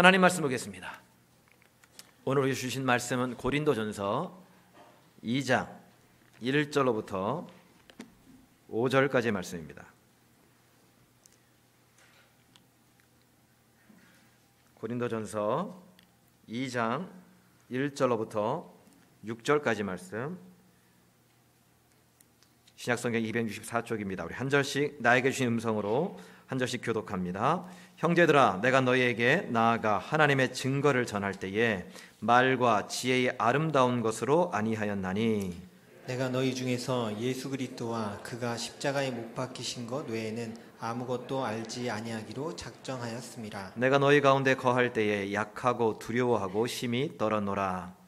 하나님 말씀 보겠습니다. 오늘 주신 말씀은 고린도전서 2장 1절로부터 5절까지 말씀입니다. 고린도전서 2장 1절로부터 6절까지 말씀 신약성경 264쪽입니다. 우리 한 절씩 나에게 주신 음성으로 한 절씩 교독합니다. 형제들아 내가 너희에게 나아가 하나님의 증거를 전할 때에 말과 지혜의 아름다운 것으로 아니하였나니 내가 너희 중에서 예수 그리스도와 그가 십자가에 못 박히신 것 외에는 아무것도 알지 아니하기로 작정하였습니다. 내가 너희 가운데 거할 때에 약하고 두려워하고 심히 떨어노라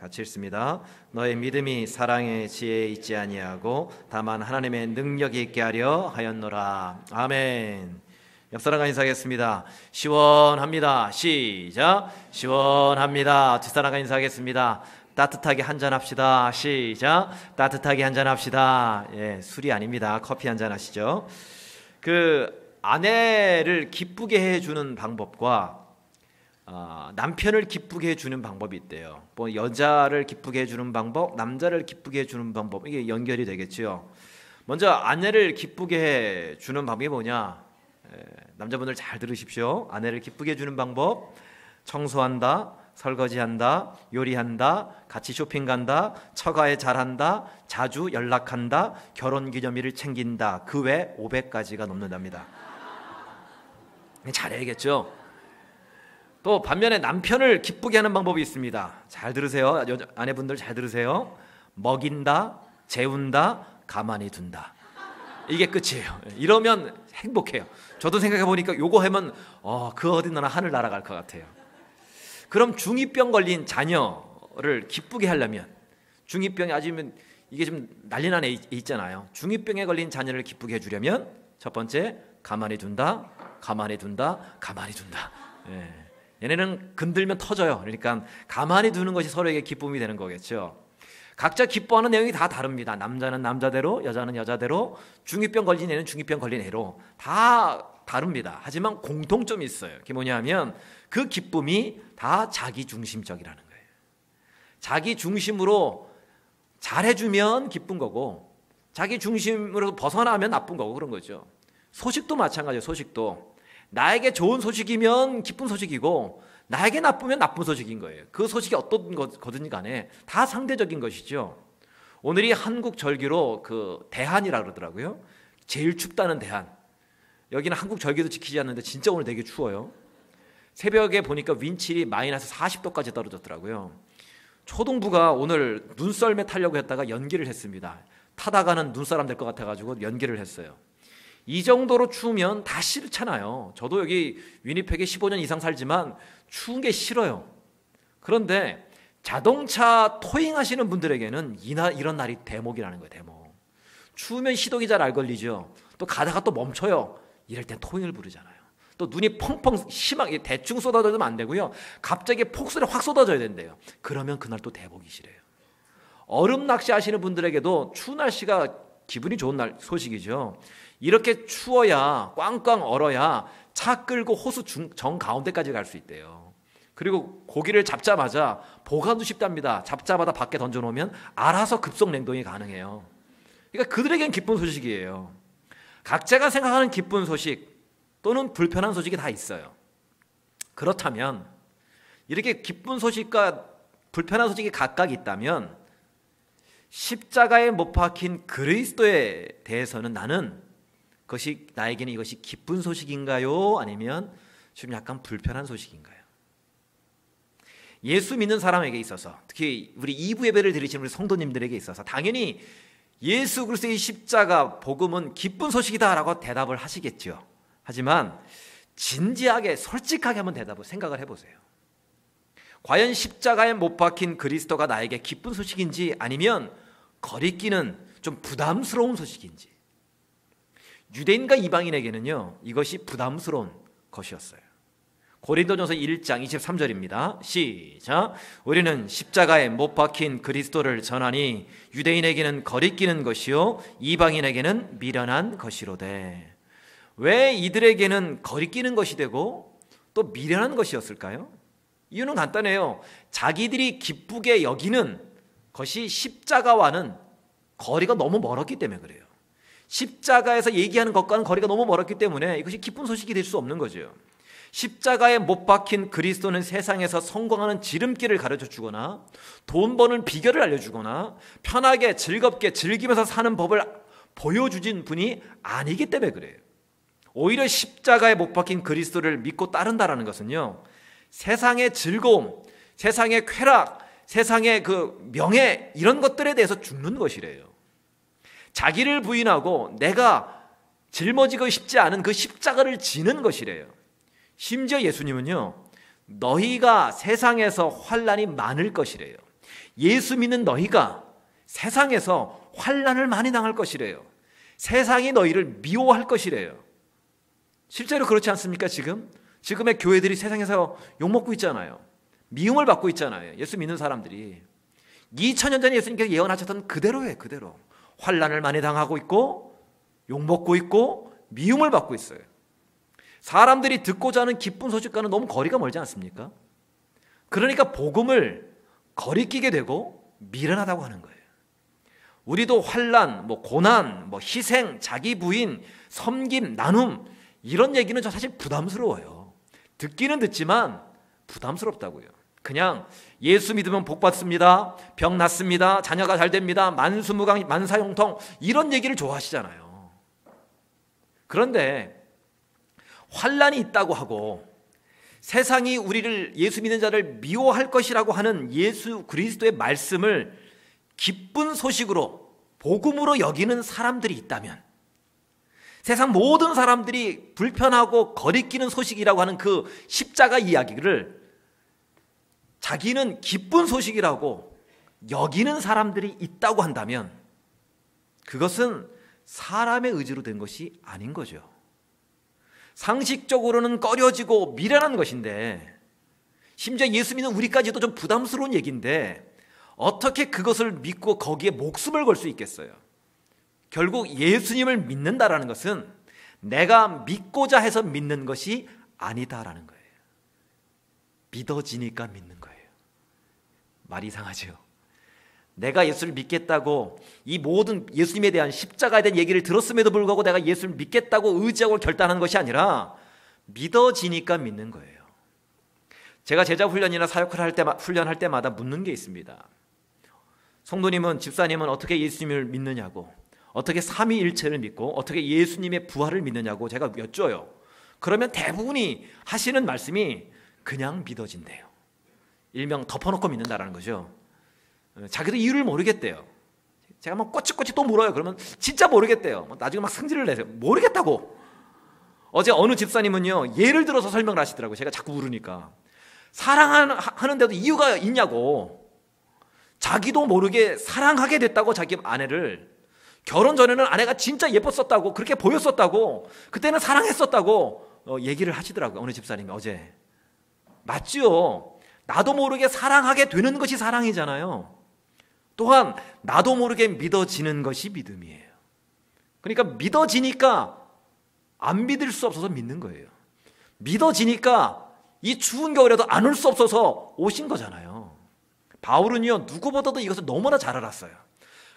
같이 읽습니다. 너의 믿음이 사랑의 지혜에 있지 아니하고 다만 하나님의 능력이 있게 하려 하였노라. 아멘. 옆 사람과 인사하겠습니다. 시원합니다. 시작. 시원합니다. 뒷사람과 인사하겠습니다. 따뜻하게 한잔 합시다. 시작. 따뜻하게 한잔 합시다. 예, 술이 아닙니다. 커피 한잔 하시죠. 그 아내를 기쁘게 해주는 방법과 어, 남편을 기쁘게 해주는 방법이 있대요. 뭐 여자를 기쁘게 해주는 방법, 남자를 기쁘게 해주는 방법 이게 연결이 되겠죠. 먼저 아내를 기쁘게 해주는 방법이 뭐냐? 에, 남자분들 잘 들으십시오. 아내를 기쁘게 해주는 방법: 청소한다, 설거지한다, 요리한다, 같이 쇼핑 간다, 처가에 잘한다, 자주 연락한다, 결혼 기념일을 챙긴다. 그 외 500가지가 넘는답니다. 잘해야겠죠. 또 반면에 남편을 기쁘게 하는 방법이 있습니다. 잘 들으세요. 아내분들 잘 들으세요. 먹인다, 재운다, 가만히 둔다. 이게 끝이에요. 이러면 행복해요. 저도 생각해 보니까 요거 하면 어, 그 어디 나라 하늘 날아갈 것 같아요. 그럼 중이병 걸린 자녀를 기쁘게 하려면 중이병이 아직은 이게 좀 난리 난 애 있잖아요. 중이병에 걸린 자녀를 기쁘게 해주려면 첫 번째 가만히 둔다, 가만히 둔다, 가만히 둔다. 예. 얘네는 건들면 터져요. 그러니까 가만히 두는 것이 서로에게 기쁨이 되는 거겠죠. 각자 기뻐하는 내용이 다 다릅니다. 남자는 남자대로, 여자는 여자대로, 중이병 걸린 애는 중이병 걸린 애로 다 다릅니다. 하지만 공통점이 있어요. 그게 뭐냐면 그 기쁨이 다 자기 중심적이라는 거예요. 자기 중심으로 잘해주면 기쁜 거고, 자기 중심으로 벗어나면 나쁜 거고 그런 거죠. 소식도 마찬가지예요. 소식도 나에게 좋은 소식이면 기쁜 소식이고 나에게 나쁘면 나쁜 소식인 거예요. 그 소식이 어떤 거든 간에 다 상대적인 것이죠. 오늘이 한국 절기로 그 대한이라 그러더라고요. 제일 춥다는 대한. 여기는 한국 절기도 지키지 않는데 진짜 오늘 되게 추워요. 새벽에 보니까 윈칠이 마이너스 40도까지 떨어졌더라고요. 초동부가 오늘 눈썰매 타려고 했다가 연기를 했습니다. 타다가는 눈사람 될 것 같아가지고 연기를 했어요. 이 정도로 추우면 다 싫잖아요. 저도 여기 위니펙에 15년 이상 살지만 추운 게 싫어요. 그런데 자동차 토잉 하시는 분들에게는 이나, 이런 날이 대목이라는 거예요, 대목. 추우면 시동이 잘알 걸리죠. 또 가다가 또 멈춰요. 이럴 땐 토잉을 부르잖아요. 또 눈이 펑펑 심하게 대충 쏟아져도 안 되고요. 갑자기 폭설이 확 쏟아져야 된대요. 그러면 그날 또 대복이시래요. 얼음 낚시 하시는 분들에게도 추운 날씨가 기분이 좋은 날 소식이죠. 이렇게 추워야 꽝꽝 얼어야 차 끌고 호수 중, 정 가운데까지 갈 수 있대요. 그리고 고기를 잡자마자 보관도 쉽답니다. 잡자마자 밖에 던져놓으면 알아서 급속 냉동이 가능해요. 그러니까 그들에겐 기쁜 소식이에요. 각자가 생각하는 기쁜 소식 또는 불편한 소식이 다 있어요. 그렇다면 이렇게 기쁜 소식과 불편한 소식이 각각 있다면 십자가에 못 박힌 그리스도에 대해서는 나는 그것이 나에게는 이것이 기쁜 소식인가요? 아니면 좀 약간 불편한 소식인가요? 예수 믿는 사람에게 있어서 특히 우리 2부 예배를 드리시는 우리 성도님들에게 있어서 당연히 예수 그리스도의 십자가 복음은 기쁜 소식이다라고 대답을 하시겠죠. 하지만 진지하게 솔직하게 한번 대답을 생각을 해 보세요. 과연 십자가에 못 박힌 그리스도가 나에게 기쁜 소식인지 아니면 거리끼는 좀 부담스러운 소식인지 유대인과 이방인에게는요, 이것이 부담스러운 것이었어요. 고린도전서 1장 23절입니다. 시작. 우리는 십자가에 못 박힌 그리스도를 전하니 유대인에게는 거리끼는 것이요 이방인에게는 미련한 것이로되 왜 이들에게는 거리끼는 것이 되고 또 미련한 것이었을까요? 이유는 간단해요. 자기들이 기쁘게 여기는 것이 십자가와는 거리가 너무 멀었기 때문에 그래요. 십자가에서 얘기하는 것과는 거리가 너무 멀었기 때문에 이것이 기쁜 소식이 될 수 없는 거죠. 십자가에 못 박힌 그리스도는 세상에서 성공하는 지름길을 가르쳐 주거나 돈 버는 비결을 알려주거나 편하게 즐겁게 즐기면서 사는 법을 보여주진 분이 아니기 때문에 그래요. 오히려 십자가에 못 박힌 그리스도를 믿고 따른다라는 것은요. 세상의 즐거움, 세상의 쾌락, 세상의 그 명예 이런 것들에 대해서 죽는 것이래요. 자기를 부인하고 내가 짊어지고 싶지 않은 그 십자가를 지는 것이래요. 심지어 예수님은요. 너희가 세상에서 환란이 많을 것이래요. 예수 믿는 너희가 세상에서 환란을 많이 당할 것이래요. 세상이 너희를 미워할 것이래요. 실제로 그렇지 않습니까? 지금 지금의 교회들이 세상에서 욕 먹고 있잖아요. 미움을 받고 있잖아요. 예수 믿는 사람들이 2000년 전에 예수님께서 예언하셨던 그대로예요. 그대로 환란을 많이 당하고 있고 욕 먹고 있고 미움을 받고 있어요. 사람들이 듣고자 하는 기쁜 소식과는 너무 거리가 멀지 않습니까? 그러니까 복음을 거리끼게 되고 미련하다고 하는 거예요. 우리도 환란, 뭐 고난, 뭐 희생, 자기 부인, 섬김, 나눔 이런 얘기는 저 사실 부담스러워요. 듣기는 듣지만 부담스럽다고요. 그냥 예수 믿으면 복 받습니다. 병 낫습니다. 자녀가 잘 됩니다. 만수무강 만사형통 이런 얘기를 좋아하시잖아요. 그런데 환란이 있다고 하고 세상이 우리를 예수 믿는 자를 미워할 것이라고 하는 예수 그리스도의 말씀을 기쁜 소식으로 복음으로 여기는 사람들이 있다면 세상 모든 사람들이 불편하고 거리끼는 소식이라고 하는 그 십자가 이야기를 자기는 기쁜 소식이라고 여기는 사람들이 있다고 한다면 그것은 사람의 의지로 된 것이 아닌 거죠. 상식적으로는 꺼려지고 미련한 것인데 심지어 예수 믿는 우리까지도 좀 부담스러운 얘기인데 어떻게 그것을 믿고 거기에 목숨을 걸 수 있겠어요? 결국 예수님을 믿는다라는 것은 내가 믿고자 해서 믿는 것이 아니다라는 거예요. 믿어지니까 믿는. 말 이상하죠? 내가 예수를 믿겠다고 이 모든 예수님에 대한 십자가에 대한 얘기를 들었음에도 불구하고 내가 예수를 믿겠다고 의지하고 결단한 것이 아니라 믿어지니까 믿는 거예요. 제가 제자 훈련이나 사역을 할 때, 훈련할 때마다 묻는 게 있습니다. 성도님은, 집사님은 어떻게 예수님을 믿느냐고, 어떻게 삼위일체를 믿고, 어떻게 예수님의 부활을 믿느냐고 제가 여쭤요. 그러면 대부분이 하시는 말씀이 그냥 믿어진대요. 일명 덮어놓고 믿는다라는 거죠. 어, 자기도 이유를 모르겠대요. 제가 막 꼬치꼬치 또 물어요. 그러면 진짜 모르겠대요. 뭐 나중에 막 승질을 내세요. 모르겠다고. 어제 어느 집사님은요, 예를 들어서 설명을 하시더라고요. 제가 자꾸 물으니까. 사랑하는데도 이유가 있냐고. 자기도 모르게 사랑하게 됐다고 자기 아내를. 결혼 전에는 아내가 진짜 예뻤었다고, 그렇게 보였었다고, 그때는 사랑했었다고 어, 얘기를 하시더라고요. 어느 집사님이 어제. 맞죠? 나도 모르게 사랑하게 되는 것이 사랑이잖아요. 또한 나도 모르게 믿어지는 것이 믿음이에요. 그러니까 믿어지니까 안 믿을 수 없어서 믿는 거예요. 믿어지니까 이 추운 겨울에도 안 올 수 없어서 오신 거잖아요. 바울은요, 누구보다도 이것을 너무나 잘 알았어요.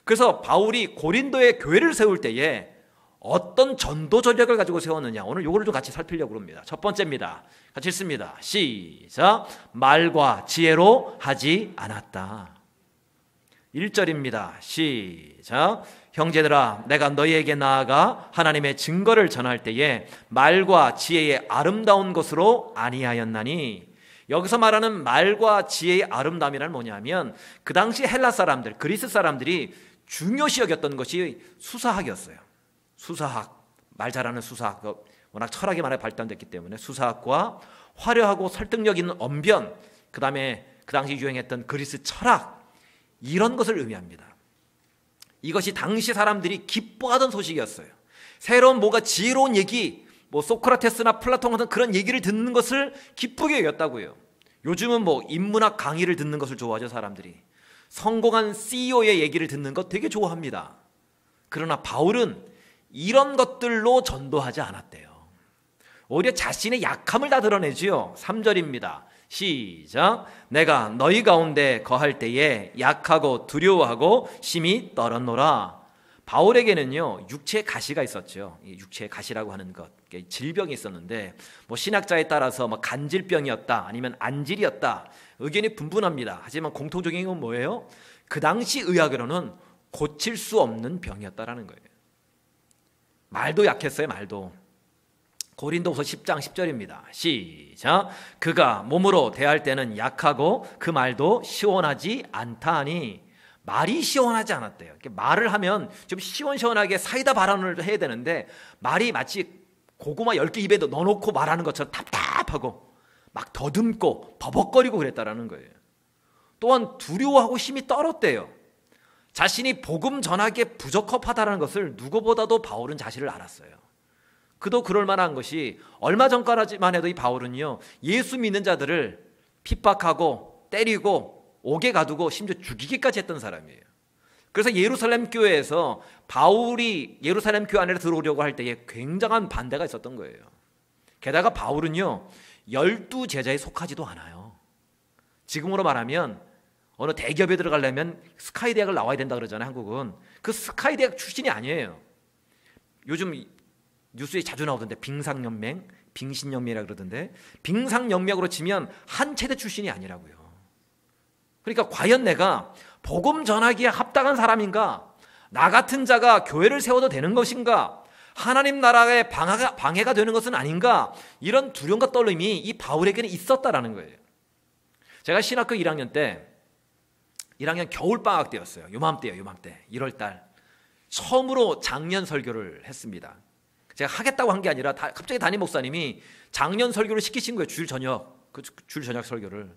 그래서 바울이 고린도의 교회를 세울 때에 어떤 전도 전략을 가지고 세웠느냐. 오늘 요거를 좀 같이 살피려고 합니다. 첫 번째입니다. 같이 읽습니다. 시작. 말과 지혜로 하지 않았다. 1절입니다. 시작. 형제들아, 내가 너희에게 나아가 하나님의 증거를 전할 때에 말과 지혜의 아름다운 것으로 아니하였나니 여기서 말하는 말과 지혜의 아름다움이란 뭐냐면 그 당시 헬라 사람들, 그리스 사람들이 중요시 여겼던 것이 수사학이었어요. 수사학, 말 잘하는 수사학, 그 워낙 철학이 많이 발달됐기 때문에 수사학과 화려하고 설득력 있는 언변, 그 다음에 그 당시 유행했던 그리스 철학, 이런 것을 의미합니다. 이것이 당시 사람들이 기뻐하던 소식이었어요. 새로운 뭐가 지혜로운 얘기, 뭐 소크라테스나 플라톤 같은 그런 얘기를 듣는 것을 기쁘게 여겼다고요. 요즘은 뭐 인문학 강의를 듣는 것을 좋아하죠, 사람들이. 성공한 CEO의 얘기를 듣는 것 되게 좋아합니다. 그러나 바울은 이런 것들로 전도하지 않았대요. 오히려 자신의 약함을 다 드러내지요. 3절입니다. 시작. 내가 너희 가운데 거할 때에 약하고 두려워하고 심히 떨었노라. 바울에게는요 육체의 가시가 있었죠. 육체의 가시라고 하는 것, 질병이 있었는데 뭐 신학자에 따라서 뭐 간질병이었다, 아니면 안질이었다 의견이 분분합니다. 하지만 공통적인 건 뭐예요? 그 당시 의학으로는 고칠 수 없는 병이었다라는 거예요. 말도 약했어요, 말도. 고린도후서 10장 10절입니다. 시작. 그가 몸으로 대할 때는 약하고 그 말도 시원하지 않다니 말이 시원하지 않았대요. 말을 하면 좀 시원시원하게 사이다 발언을 해야 되는데 말이 마치 고구마 10개 입에 넣어놓고 말하는 것처럼 답답하고 막 더듬고 버벅거리고 그랬다라는 거예요. 또한 두려워하고 힘이 떨었대요. 자신이 복음 전하기에 부적합하다는 것을 누구보다도 바울은 자신을 알았어요. 그도 그럴 만한 것이 얼마 전까지만 해도 이 바울은요 예수 믿는 자들을 핍박하고 때리고 옥에 가두고 심지어 죽이기까지 했던 사람이에요. 그래서 예루살렘 교회에서 바울이 예루살렘 교회 안에 들어오려고 할 때에 굉장한 반대가 있었던 거예요. 게다가 바울은요, 열두 제자에 속하지도 않아요. 지금으로 말하면 어느 대기업에 들어가려면 스카이 대학을 나와야 된다 그러잖아요, 한국은. 그 스카이 대학 출신이 아니에요. 요즘 뉴스에 자주 나오던데 빙상연맹, 빙신연맹이라 그러던데 빙상연맹으로 치면 한 체대 출신이 아니라고요. 그러니까 과연 내가 복음 전하기에 합당한 사람인가? 나 같은 자가 교회를 세워도 되는 것인가? 하나님 나라의 방해가, 방해가 되는 것은 아닌가? 이런 두려움과 떨림이 이 바울에게는 있었다라는 거예요. 제가 신학교 1학년 때 1학년 겨울방학 때였어요. 요맘때요, 요맘때. 1월달. 처음으로 작년 설교를 했습니다. 제가 하겠다고 한 게 아니라 다, 갑자기 담임 목사님이 작년 설교를 시키신 거예요. 줄 저녁. 그줄 저녁 설교를.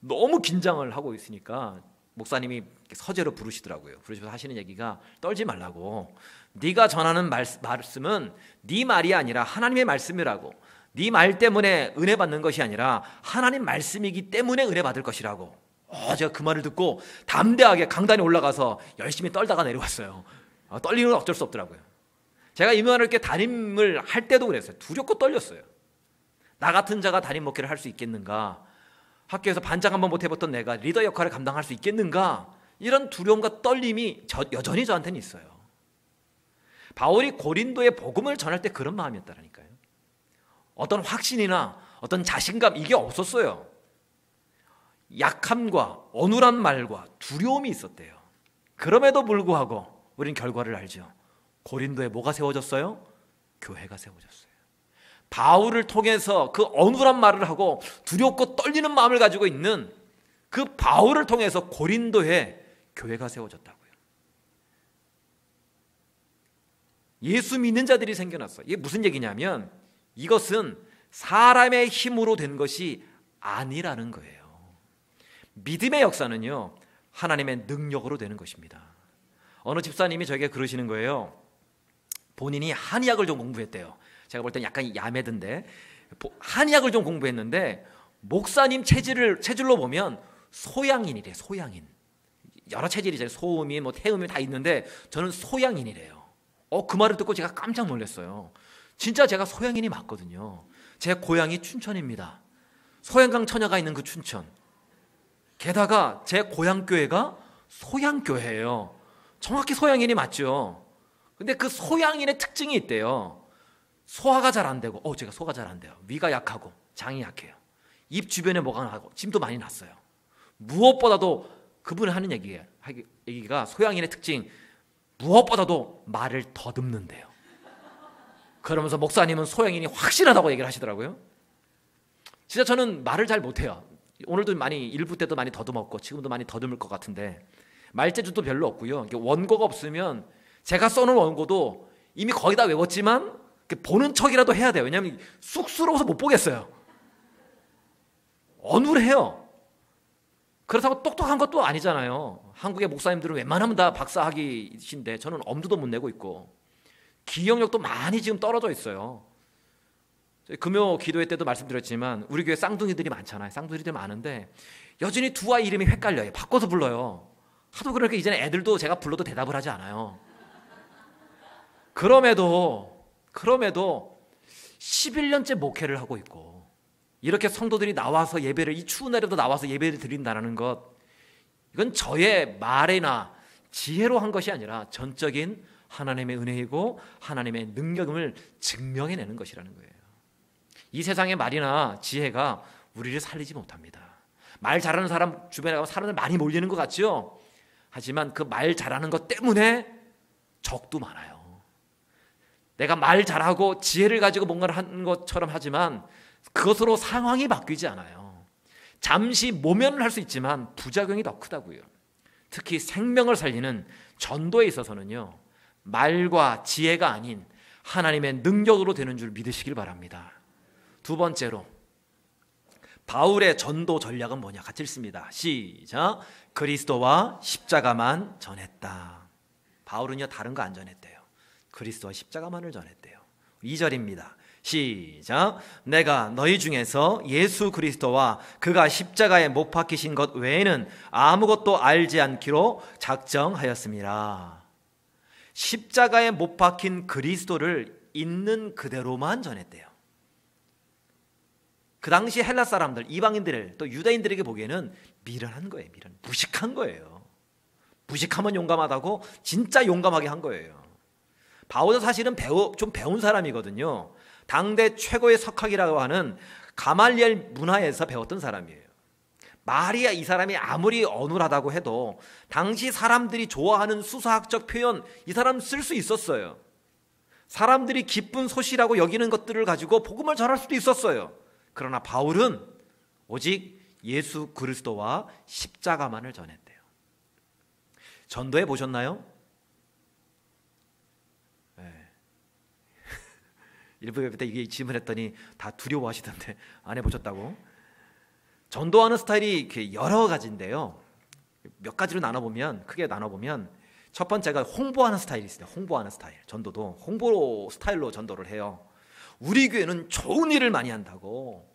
너무 긴장을 하고 있으니까 목사님이 서재로 부르시더라고요. 부르시면서 하시는 얘기가 떨지 말라고. 네가 전하는 말, 말씀은 네 말이 아니라 하나님의 말씀이라고. 네 말 때문에 은혜 받는 것이 아니라 하나님 말씀이기 때문에 은혜 받을 것이라고. 어, 제가 그 말을 듣고 담대하게 강단에 올라가서 열심히 떨다가 내려왔어요. 어, 떨리는 건 어쩔 수 없더라고요. 제가 이명환을 이렇게 담임을 할 때도 그랬어요. 두렵고 떨렸어요. 나 같은 자가 담임 목회를 할 수 있겠는가? 학교에서 반장 한번 못 해봤던 내가 리더 역할을 감당할 수 있겠는가? 이런 두려움과 떨림이 저, 여전히 저한테는 있어요. 바울이 고린도에 복음을 전할 때 그런 마음이었다라니까요. 어떤 확신이나 어떤 자신감 이게 없었어요. 약함과 어눌한 말과 두려움이 있었대요. 그럼에도 불구하고 우리는 결과를 알죠. 고린도에 뭐가 세워졌어요? 교회가 세워졌어요. 바울을 통해서 그 어눌한 말을 하고 두렵고 떨리는 마음을 가지고 있는 그 바울을 통해서 고린도에 교회가 세워졌다고요. 예수 믿는 자들이 생겨났어요. 이게 무슨 얘기냐면 이것은 사람의 힘으로 된 것이 아니라는 거예요. 믿음의 역사는요, 하나님의 능력으로 되는 것입니다. 어느 집사님이 저에게 그러시는 거예요. 본인이 한의학을 좀 공부했대요. 제가 볼 땐 약간 야매던데. 한의학을 좀 공부했는데 목사님 체질을 체질로 보면 소양인이래 소양인. 여러 체질이잖아요. 소음이 뭐 태음이 다 있는데 저는 소양인이래요. 어 그 말을 듣고 제가 깜짝 놀랐어요. 진짜 제가 소양인이 맞거든요. 제 고향이 춘천입니다. 소양강 처녀가 있는 그 춘천 게다가 제 고향 교회가 소양 교회예요 정확히 소양인이 맞죠 근데 그 소양인의 특징이 있대요 소화가 잘 안 되고, 어, 제가 소화가 잘 안 돼요. 위가 약하고, 장이 약해요. 입 주변에 뭐가 나고, 침도 많이 났어요. 무엇보다도 그분이 하는 얘기가, 얘기가 소양인의 특징, 무엇보다도 말을 더듬는데요. 그러면서 목사님은 소양인이 확실하다고 얘기를 하시더라고요. 진짜 저는 말을 잘 못해요. 오늘도 많이 일부 때도 많이 더듬었고 지금도 많이 더듬을 것 같은데 말재주도 별로 없고요. 원고가 없으면 제가 써놓은 원고도 이미 거의 다 외웠지만 보는 척이라도 해야 돼요. 왜냐하면 쑥스러워서 못 보겠어요. 어눌해요. 그렇다고 똑똑한 것도 아니잖아요. 한국의 목사님들은 웬만하면 다 박사학위신데 저는 엄두도 못 내고 있고 기억력도 많이 지금 떨어져 있어요. 금요 기도회 때도 말씀드렸지만 우리 교회 쌍둥이들이 많잖아요. 쌍둥이들이 많은데 여전히 두 아이 이름이 헷갈려요. 바꿔서 불러요. 하도 그러니까 이제는 애들도 제가 불러도 대답을 하지 않아요. 그럼에도 그럼에도 11년째 목회를 하고 있고 이렇게 성도들이 나와서 예배를 이 추운 날에도 나와서 예배를 드린다는 것 이건 저의 말이나 지혜로 한 것이 아니라 전적인 하나님의 은혜이고 하나님의 능력임을 증명해내는 것이라는 거예요. 이 세상의 말이나 지혜가 우리를 살리지 못합니다. 말 잘하는 사람 주변에 가면 사람들 많이 몰리는 것 같죠? 하지만 그 말 잘하는 것 때문에 적도 많아요. 내가 말 잘하고 지혜를 가지고 뭔가를 하는 것처럼 하지만 그것으로 상황이 바뀌지 않아요. 잠시 모면을 할 수 있지만 부작용이 더 크다고요. 특히 생명을 살리는 전도에 있어서는요. 말과 지혜가 아닌 하나님의 능력으로 되는 줄 믿으시길 바랍니다. 두 번째로 바울의 전도 전략은 뭐냐? 같이 읽습니다. 시작. 그리스도와 십자가만 전했다. 바울은요 다른 거 안 전했대요. 그리스도와 십자가만을 전했대요. 2절입니다. 시작. 내가 너희 중에서 예수 그리스도와 그가 십자가에 못 박히신 것 외에는 아무것도 알지 않기로 작정하였습니다. 십자가에 못 박힌 그리스도를 있는 그대로만 전했대요. 그 당시 헬라 사람들, 이방인들, 또 유다인들에게 보기에는 미련한 거예요. 미련. 무식한 거예요. 무식하면 용감하다고 진짜 용감하게 한 거예요. 바울도 사실은 배우, 좀 배운 사람이거든요. 당대 최고의 석학이라고 하는 가말리엘 문화에서 배웠던 사람이에요. 마리아 이 사람이 아무리 어눌하다고 해도 당시 사람들이 좋아하는 수사학적 표현 이 사람 쓸 수 있었어요. 사람들이 기쁜 소식이라고 여기는 것들을 가지고 복음을 전할 수도 있었어요. 그러나 바울은 오직 예수 그리스도와 십자가만을 전했대요. 전도해 보셨나요? 네. 일부 예배 때 이게 질문했더니 다 두려워하시던데 안 해보셨다고? 전도하는 스타일이 여러 가지인데요. 몇 가지로 나눠보면 크게 나눠보면 첫 번째가 홍보하는 스타일이 있습니다. 홍보하는 스타일. 전도도 홍보 스타일로 전도를 해요. 우리 교회는 좋은 일을 많이 한다고.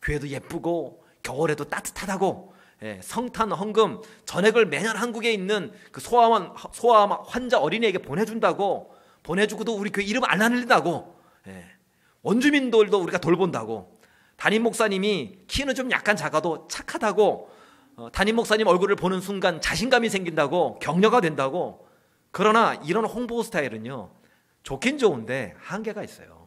교회도 예쁘고 겨울에도 따뜻하다고. 예, 성탄 헌금 전액을 매년 한국에 있는 그 소아암 소아암 환자 어린이에게 보내준다고. 보내주고도 우리 교회 이름 안 알린다고. 예, 원주민들도 우리가 돌본다고. 담임 목사님이 키는 좀 약간 작아도 착하다고. 어, 담임 목사님 얼굴을 보는 순간 자신감이 생긴다고 격려가 된다고. 그러나 이런 홍보 스타일은요 좋긴 좋은데 한계가 있어요.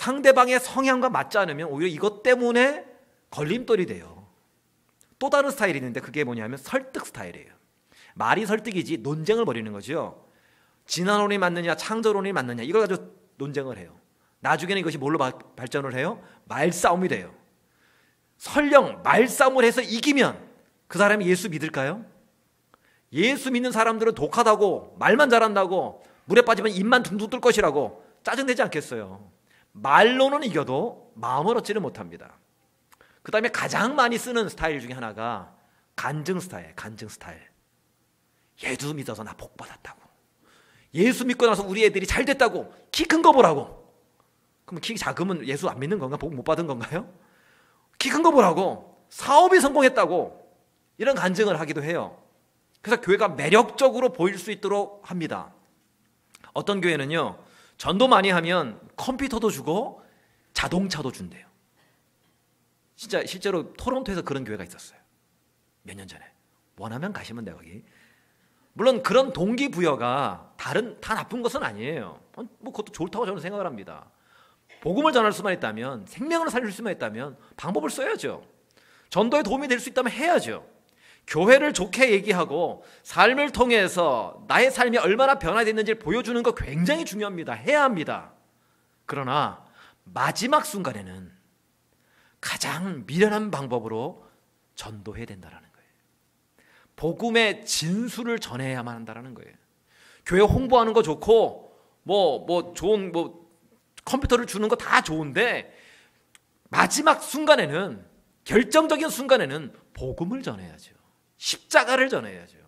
상대방의 성향과 맞지 않으면 오히려 이것 때문에 걸림돌이 돼요. 또 다른 스타일이 있는데 그게 뭐냐면 설득 스타일이에요. 말이 설득이지 논쟁을 벌이는 거죠. 진화론이 맞느냐 창조론이 맞느냐 이걸 가지고 논쟁을 해요. 나중에는 이것이 뭘로 발전을 해요? 말싸움이 돼요. 설령 말싸움을 해서 이기면 그 사람이 예수 믿을까요? 예수 믿는 사람들은 독하다고 말만 잘한다고 물에 빠지면 입만 둥둥 뜰 것이라고 짜증내지 않겠어요. 말로는 이겨도 마음을 얻지를 못합니다. 그 다음에 가장 많이 쓰는 스타일 중에 하나가 간증 스타일, 간증 스타일. 예수 믿어서 나 복 받았다고. 예수 믿고 나서 우리 애들이 잘 됐다고. 키 큰 거 보라고. 그럼 키 작으면 예수 안 믿는 건가? 복 못 받은 건가요? 키 큰 거 보라고. 사업이 성공했다고. 이런 간증을 하기도 해요. 그래서 교회가 매력적으로 보일 수 있도록 합니다. 어떤 교회는요, 전도 많이 하면 컴퓨터도 주고 자동차도 준대요. 진짜 실제로 토론토에서 그런 교회가 있었어요. 몇 년 전에. 원하면 가시면 돼요, 거기. 물론 그런 동기부여가 다른 다 나쁜 것은 아니에요. 어, 뭐 그것도 좋다고 저는 생각을 합니다. 복음을 전할 수만 있다면 생명을 살릴 수만 있다면 방법을 써야죠. 전도에 도움이 될 수 있다면 해야죠. 교회를 좋게 얘기하고 삶을 통해서 나의 삶이 얼마나 변화됐는지를 보여주는 거 굉장히 중요합니다. 해야 합니다. 그러나 마지막 순간에는 가장 미련한 방법으로 전도해야 된다는 거예요. 복음의 진수를 전해야만 한다는 거예요. 교회 홍보하는 거 좋고 뭐뭐 뭐 좋은 뭐 컴퓨터를 주는 거 다 좋은데 마지막 순간에는 결정적인 순간에는 복음을 전해야죠. 십자가를 전해야죠.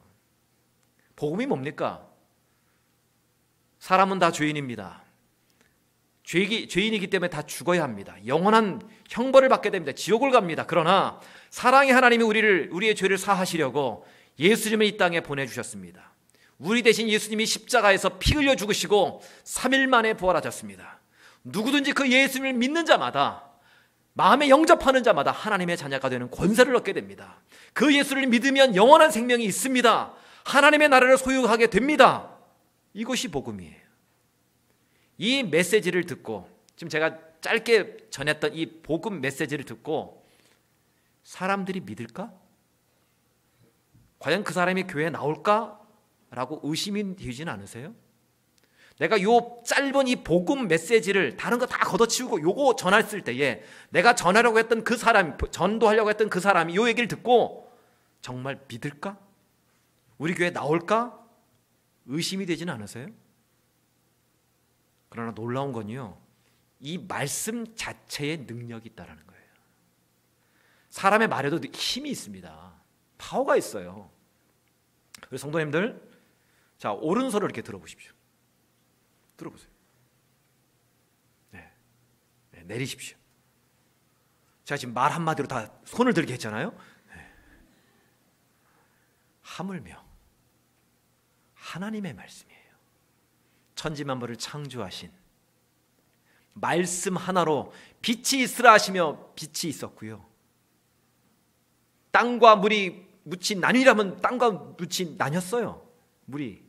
복음이 뭡니까? 사람은 다 죄인입니다. 죄기, 죄인이기 때문에 다 죽어야 합니다. 영원한 형벌을 받게 됩니다. 지옥을 갑니다. 그러나 사랑의 하나님이 우리를 우리의 죄를 사하시려고 예수님을 이 땅에 보내주셨습니다. 우리 대신 예수님이 십자가에서 피 흘려 죽으시고 3일 만에 부활하셨습니다. 누구든지 그 예수님을 믿는 자마다 마음에 영접하는 자마다 하나님의 자녀가 되는 권세를 얻게 됩니다. 그 예수를 믿으면 영원한 생명이 있습니다. 하나님의 나라를 소유하게 됩니다. 이것이 복음이에요. 이 메시지를 듣고 지금 제가 짧게 전했던 이 복음 메시지를 듣고 사람들이 믿을까? 과연 그 사람이 교회에 나올까? 라고 의심이 되지는 않으세요? 내가 요 짧은 이 복음 메시지를 다른 거 다 걷어치우고 요거 전했을 때에 내가 전하려고 했던 그 사람, 전도하려고 했던 그 사람이 요 얘기를 듣고 정말 믿을까? 우리 교회 나올까? 의심이 되지는 않으세요? 그러나 놀라운 건요. 이 말씀 자체의 능력이 있다라는 거예요. 사람의 말에도 힘이 있습니다. 파워가 있어요. 성도님들, 자 오른손을 이렇게 들어보십시오. 들어보세요. 네. 네, 내리십시오. 제가 지금 말 한마디로 다 손을 들게 했잖아요. 네. 하물며 하나님의 말씀이에요. 천지만물을 창조하신 말씀 하나로 빛이 있으라 하시며 빛이 있었고요. 땅과 물이 묻힌 나뉘라면 땅과 묻힌 나뉘었어요. 물이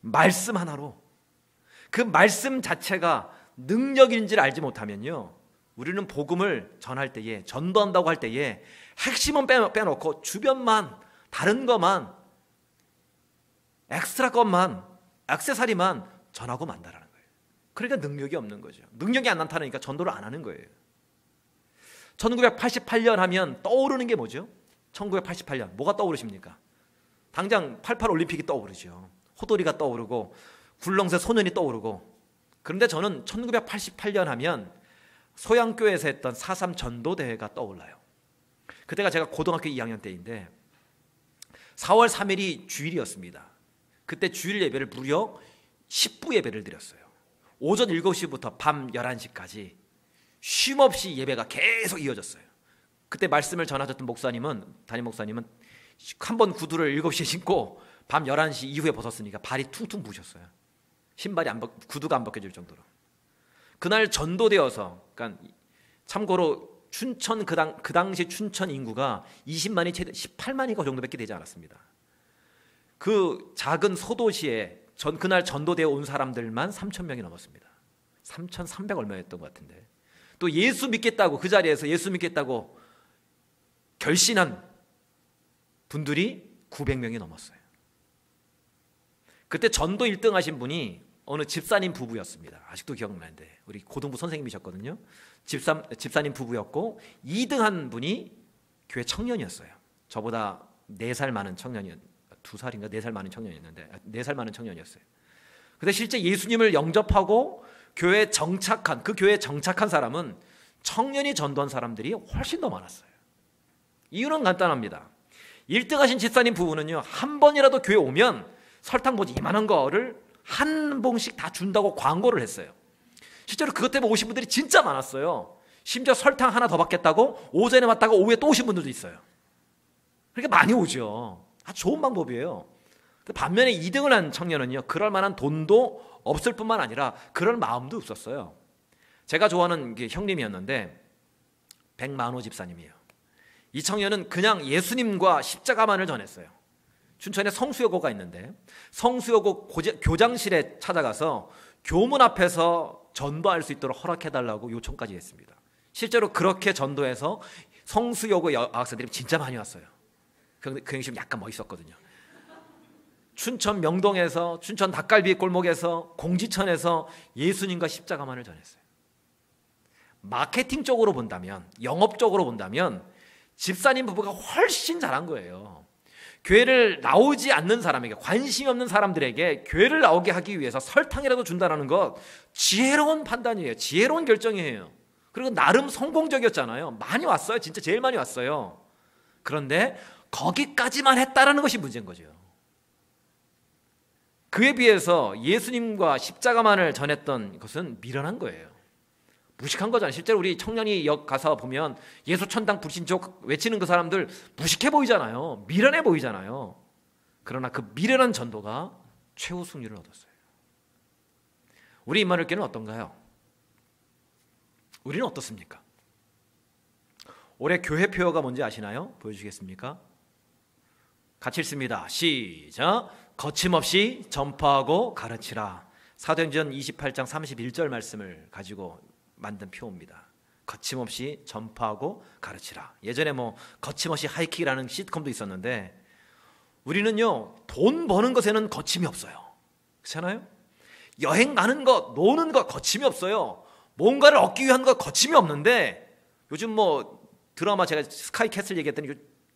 말씀 하나로 그 말씀 자체가 능력인지를 알지 못하면요. 우리는 복음을 전할 때에 전도한다고 할 때에 핵심은 빼놓고 주변만 다른 것만 엑스트라 것만 액세서리만 전하고 만다라는 거예요. 그러니까 능력이 없는 거죠. 능력이 안 나타나니까 전도를 안 하는 거예요. 1988년 하면 떠오르는 게 뭐죠? 1988년 뭐가 떠오르십니까? 당장 88 올림픽이 떠오르죠. 호돌이가 떠오르고 굴렁쇠 소년이 떠오르고 그런데 저는 1988년 하면 소양교회에서 했던 4.3 전도대회가 떠올라요. 그때가 제가 고등학교 2학년 때인데 4월 3일이 주일이었습니다. 그때 주일 예배를 무려 10부 예배를 드렸어요. 오전 7시부터 밤 11시까지 쉼 없이 예배가 계속 이어졌어요. 그때 말씀을 전하셨던 목사님은 담임 목사님은 한 번 구두를 7시에 신고 밤 11시 이후에 벗었으니까 발이 퉁퉁 부으셨어요. 신발이 안 벗, 구두가 안 벗겨질 정도로. 그날 전도되어서 그러니까 참고로 춘천 그, 당, 그 당시 춘천 인구가 20만이 최대 18만이가 정도밖에 되지 않았습니다. 그 작은 소도시에 전 그날 전도되어 온 사람들만 3천 명이 넘었습니다. 3,300 얼마였던 것 같은데. 또 예수 믿겠다고 그 자리에서 예수 믿겠다고 결신한 분들이 900명이 넘었어요. 그때 전도 1등 하신 분이 어느 집사님 부부였습니다. 아직도 기억나는데 우리 고등부 선생님이셨거든요. 집사 집사님 부부였고 2등 한 분이 교회 청년이었어요. 저보다 4살 많은 청년이었 두 살인가 네살 많은 청년이었는데 네살 많은 청년이었어요. 근데 실제 예수님을 영접하고 교회에 정착한 그 교회에 정착한 사람은 청년이 전도한 사람들이 훨씬 더 많았어요. 이유는 간단합니다. 1등 하신 집사님 부부는요. 한 번이라도 교회 오면 설탕 보지 이만한 거를 한 봉씩 다 준다고 광고를 했어요. 실제로 그것 때문에 오신 분들이 진짜 많았어요. 심지어 설탕 하나 더 받겠다고 오전에 왔다가 오후에 또 오신 분들도 있어요. 그러니까 많이 오죠. 아주 좋은 방법이에요. 반면에 2등을 한 청년은요, 그럴 만한 돈도 없을 뿐만 아니라 그럴 마음도 없었어요. 제가 좋아하는 게 형님이었는데, 백만호 집사님이에요. 이 청년은 그냥 예수님과 십자가만을 전했어요. 춘천에 성수여고가 있는데 성수여고 교장실에 찾아가서 교문 앞에서 전도할 수 있도록 허락해달라고 요청까지 했습니다. 실제로 그렇게 전도해서 성수여고 여학생들이 진짜 많이 왔어요. 그, 그 형식 약간 멋있었거든요. 춘천 명동에서 춘천 닭갈비 골목에서 공지천에서 예수님과 십자가만을 전했어요. 마케팅 쪽으로 본다면 영업적으로 본다면 집사님 부부가 훨씬 잘한 거예요. 교회를 나오지 않는 사람에게 관심이 없는 사람들에게 교회를 나오게 하기 위해서 설탕이라도 준다는 것 지혜로운 판단이에요. 지혜로운 결정이에요. 그리고 나름 성공적이었잖아요. 많이 왔어요. 진짜 제일 많이 왔어요. 그런데 거기까지만 했다라는 것이 문제인 거죠. 그에 비해서 예수님과 십자가만을 전했던 것은 미련한 거예요. 무식한 거잖아요. 실제로 우리 청년이 역 가서 보면 예수 천당 불신족 외치는 그 사람들 무식해 보이잖아요. 미련해 보이잖아요. 그러나 그 미련한 전도가 최후 승리를 얻었어요. 우리 임마누엘 교회는 어떤가요? 우리는 어떻습니까? 올해 교회 표어가 뭔지 아시나요? 보여주시겠습니까? 같이 읽습니다. 시작. 거침없이 전파하고 가르치라. 사도행전 28장 31절 말씀을 가지고 만든 표입니다. 거침없이 전파하고 가르치라. 예전에 뭐 거침없이 하이킥이라는 시트콤도 있었는데 우리는요 돈 버는 것에는 거침이 없어요. 그렇잖아요? 여행 가는 것, 노는 것 거침이 없어요. 뭔가를 얻기 위한 것 거침이 없는데 요즘 뭐 드라마 제가 스카이캐슬 얘기했더니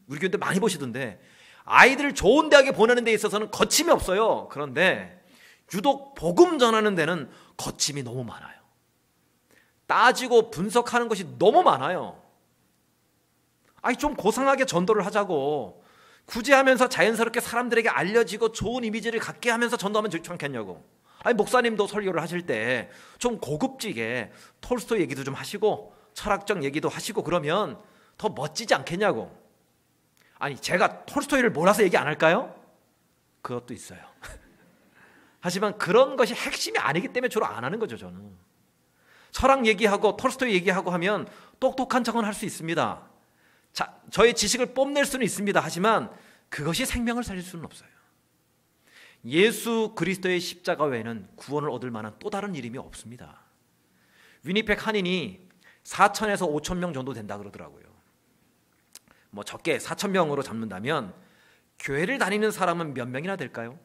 우리 교인들 많이 보시던데 아이들을 좋은 대학에 보내는 데 있어서는 거침이 없어요. 그런데 유독 복음 전하는 데는 거침이 너무 많아요. 따지고 분석하는 것이 너무 많아요. 아니 좀 고상하게 전도를 하자고 굳이 하면서 자연스럽게 사람들에게 알려지고 좋은 이미지를 갖게 하면서 전도하면 좋지 않겠냐고. 아니 목사님도 설교를 하실 때 좀 고급지게 톨스토 얘기도 좀 하시고 철학적 얘기도 하시고 그러면 더 멋지지 않겠냐고. 아니 제가 톨스토이를 몰아서 얘기 안 할까요? 그것도 있어요. 하지만 그런 것이 핵심이 아니기 때문에 주로 안 하는 거죠 저는. 철학 얘기하고 톨스토이 얘기하고 하면 똑똑한 척은 할 수 있습니다. 자, 저의 지식을 뽐낼 수는 있습니다. 하지만 그것이 생명을 살릴 수는 없어요. 예수 그리스도의 십자가 외에는 구원을 얻을 만한 또 다른 이름이 없습니다. 위니펙 한인이 4천에서 5천 명 정도 된다 그러더라고요. 뭐 적게 4천 명으로 잡는다면 교회를 다니는 사람은 몇 명이나 될까요?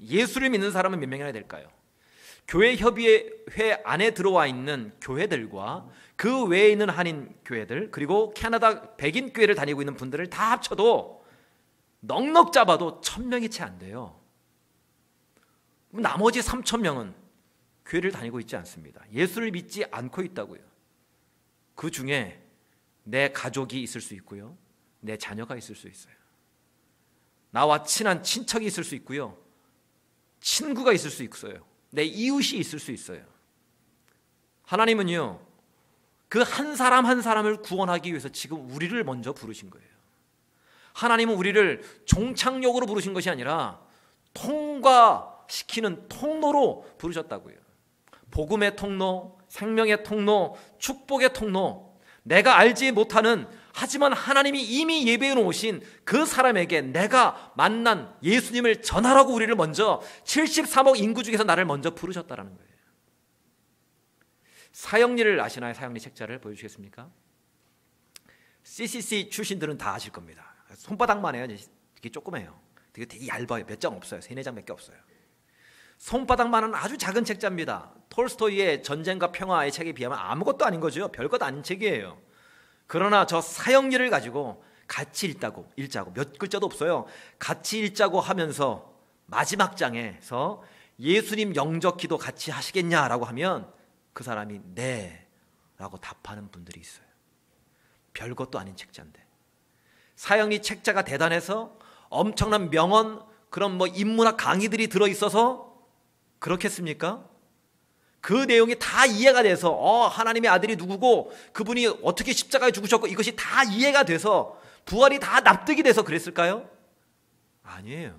예수를 믿는 사람은 몇 명이나 될까요? 교회 협의회 안에 들어와 있는 교회들과 그 외에 있는 한인 교회들 그리고 캐나다 백인 교회를 다니고 있는 분들을 다 합쳐도 넉넉 잡아도 천 명이 채 안 돼요. 나머지 삼천 명은 교회를 다니고 있지 않습니다. 예수를 믿지 않고 있다고요. 그 중에 내 가족이 있을 수 있고요. 내 자녀가 있을 수 있어요. 나와 친한 친척이 있을 수 있고요. 친구가 있을 수 있어요. 내 이웃이 있을 수 있어요. 하나님은요, 그 한 사람 한 사람을 구원하기 위해서 지금 우리를 먼저 부르신 거예요. 하나님은 우리를 종착역으로 부르신 것이 아니라 통과시키는 통로로 부르셨다고요. 복음의 통로, 생명의 통로, 축복의 통로, 내가 알지 못하는 하지만 하나님이 이미 예배해 놓으신 그 사람에게 내가 만난 예수님을 전하라고 우리를 먼저 73억 인구 중에서 나를 먼저 부르셨다라는 거예요. 사형리를 아시나요? 사형리 책자를 보여주시겠습니까? CCC 출신들은 다 아실 겁니다. 손바닥만 해요. 되게 조그매요. 되게 되게 얇아요. 몇 장 없어요. 세네 장밖에 없어요. 손바닥만한 아주 작은 책자입니다. 톨스토이의 전쟁과 평화의 책에 비하면 아무것도 아닌 거죠. 별것 아닌 책이에요. 그러나 저 사형리를 가지고 같이 읽다고 읽자고 몇 글자도 없어요. 같이 읽자고 하면서 마지막 장에서 예수님 영적 기도 같이 하시겠냐라고 하면 그 사람이 네라고 답하는 분들이 있어요. 별것도 아닌 책자인데 사형리 책자가 대단해서 엄청난 명언 그런 뭐 인문학 강의들이 들어 있어서 그렇겠습니까? 그 내용이 다 이해가 돼서 어 하나님의 아들이 누구고 그분이 어떻게 십자가에 죽으셨고 이것이 다 이해가 돼서 부활이 다 납득이 돼서 그랬을까요? 아니에요.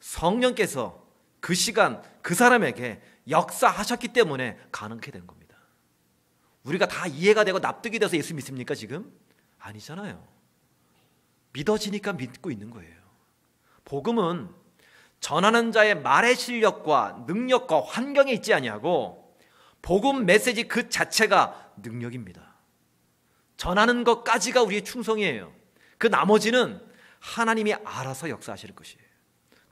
성령께서 그 시간 그 사람에게 역사하셨기 때문에 가능하게 된 겁니다. 우리가 다 이해가 되고 납득이 돼서 예수 믿습니까 지금? 아니잖아요. 믿어지니까 믿고 있는 거예요. 복음은 전하는 자의 말의 실력과 능력과 환경에 있지 아니하고 복음 메시지 그 자체가 능력입니다. 전하는 것까지가 우리의 충성이에요. 그 나머지는 하나님이 알아서 역사하실 것이에요.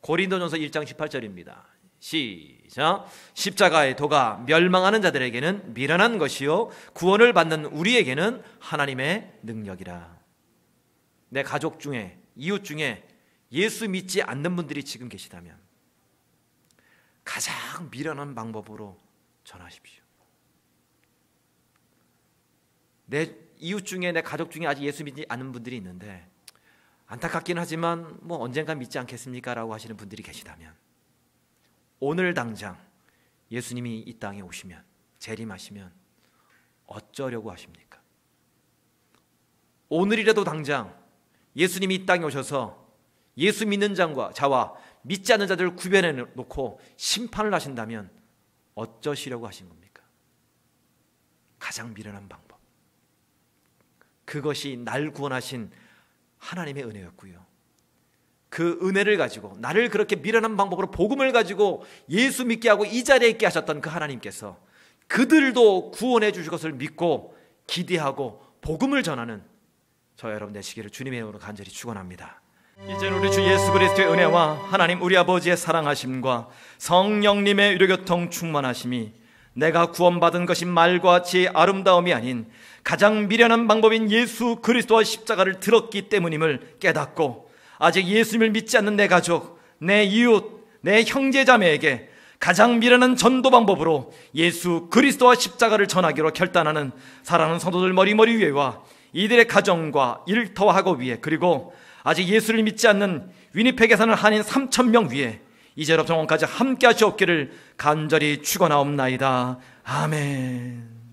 고린도전서 1장 18절입니다. 시작. 십자가의 도가 멸망하는 자들에게는 미련한 것이요 구원을 받는 우리에게는 하나님의 능력이라. 내 가족 중에 이웃 중에 예수 믿지 않는 분들이 지금 계시다면 가장 미련한 방법으로 전하십시오. 내 이웃 중에 내 가족 중에 아직 예수 믿지 않는 분들이 있는데 안타깝긴 하지만 뭐 언젠가 믿지 않겠습니까라고 하시는 분들이 계시다면 오늘 당장 예수님이 이 땅에 오시면 재림하시면 어쩌려고 하십니까? 오늘이라도 당장 예수님이 이 땅에 오셔서 예수 믿는 자와 자와 믿지 않는 자들을 구별해 놓고 심판을 하신다면 어쩌시려고 하신 겁니까? 가장 미련한 방법. 그것이 날 구원하신 하나님의 은혜였고요. 그 은혜를 가지고 나를 그렇게 미련한 방법으로 복음을 가지고 예수 믿게 하고 이 자리에 있게 하셨던 그 하나님께서 그들도 구원해 주실 것을 믿고 기대하고 복음을 전하는 저 여러분 되시기를 주님의 이름으로 간절히 축원합니다. 이제 우리 주 예수 그리스도의 은혜와 하나님 우리 아버지의 사랑하심과 성령님의 유료교통 충만하심이 내가 구원받은 것이 말과 같이 아름다움이 아닌 가장 미련한 방법인 예수 그리스도와 십자가를 들었기 때문임을 깨닫고 아직 예수님을 믿지 않는 내 가족, 내 이웃, 내 형제자매에게 가장 미련한 전도 방법으로 예수 그리스도와 십자가를 전하기로 결단하는 사랑하는 성도들 머리머리 위에와 이들의 가정과 일터와 학업 위에 그리고 아직 예수를 믿지 않는 위니펙에 사는 한인 3천 명 위에 이제로 정원까지 함께 하시옵기를 간절히 축원하옵나이다. 아멘.